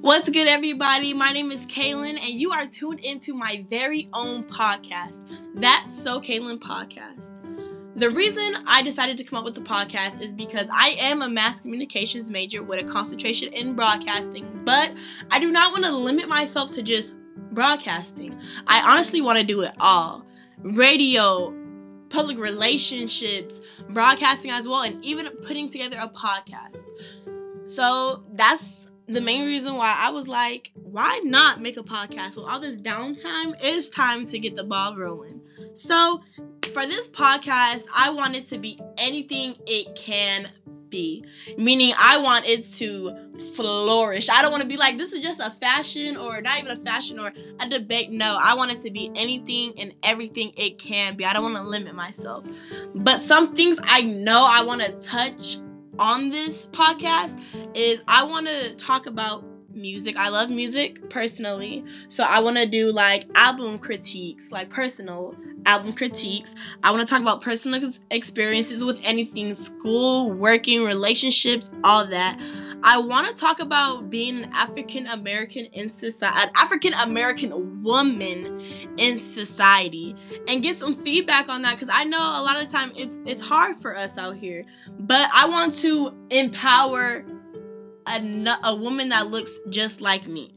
What's good, everybody? My name is Kaylin, and you are tuned into my very own podcast. That's So Kaylin Podcast. The reason I decided to come up with the podcast is because I am a mass communications major with a concentration in broadcasting, but I do not want to limit myself to just broadcasting. I honestly want to do it all radio, public relationships, broadcasting as well, and even putting together a podcast. So that's the main mm-hmm. reason why I was like, why not make a podcast with all this downtime? It's time to get the ball rolling. So, for this podcast, I want it to be anything it can be. Meaning, I want it to flourish. I don't want to be like, this is just a fashion or not even a fashion or a debate. No, I want it to be anything and everything it can be. I don't want to limit myself. But some things I know I want to touch on this podcast is I want to talk about music. I love music personally. So I want to do like album critiques, like personal album critiques. I want to talk about personal experiences with anything school, working, relationships, all that. I want to talk about being an African American in society, an African American woman in society, and get some feedback on that because I know a lot of time it's it's hard for us out here. But I want to empower a, a woman that looks just like me.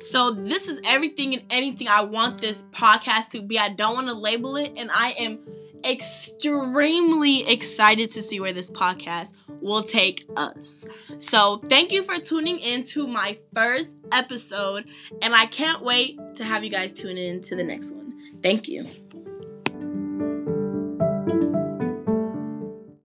So this is everything and anything I want this podcast to be. I don't want to label it, and I am extremely excited to see where this podcast will take us. So, thank you for tuning in to my first episode, and I can't wait to have you guys tune in to the next one. Thank you.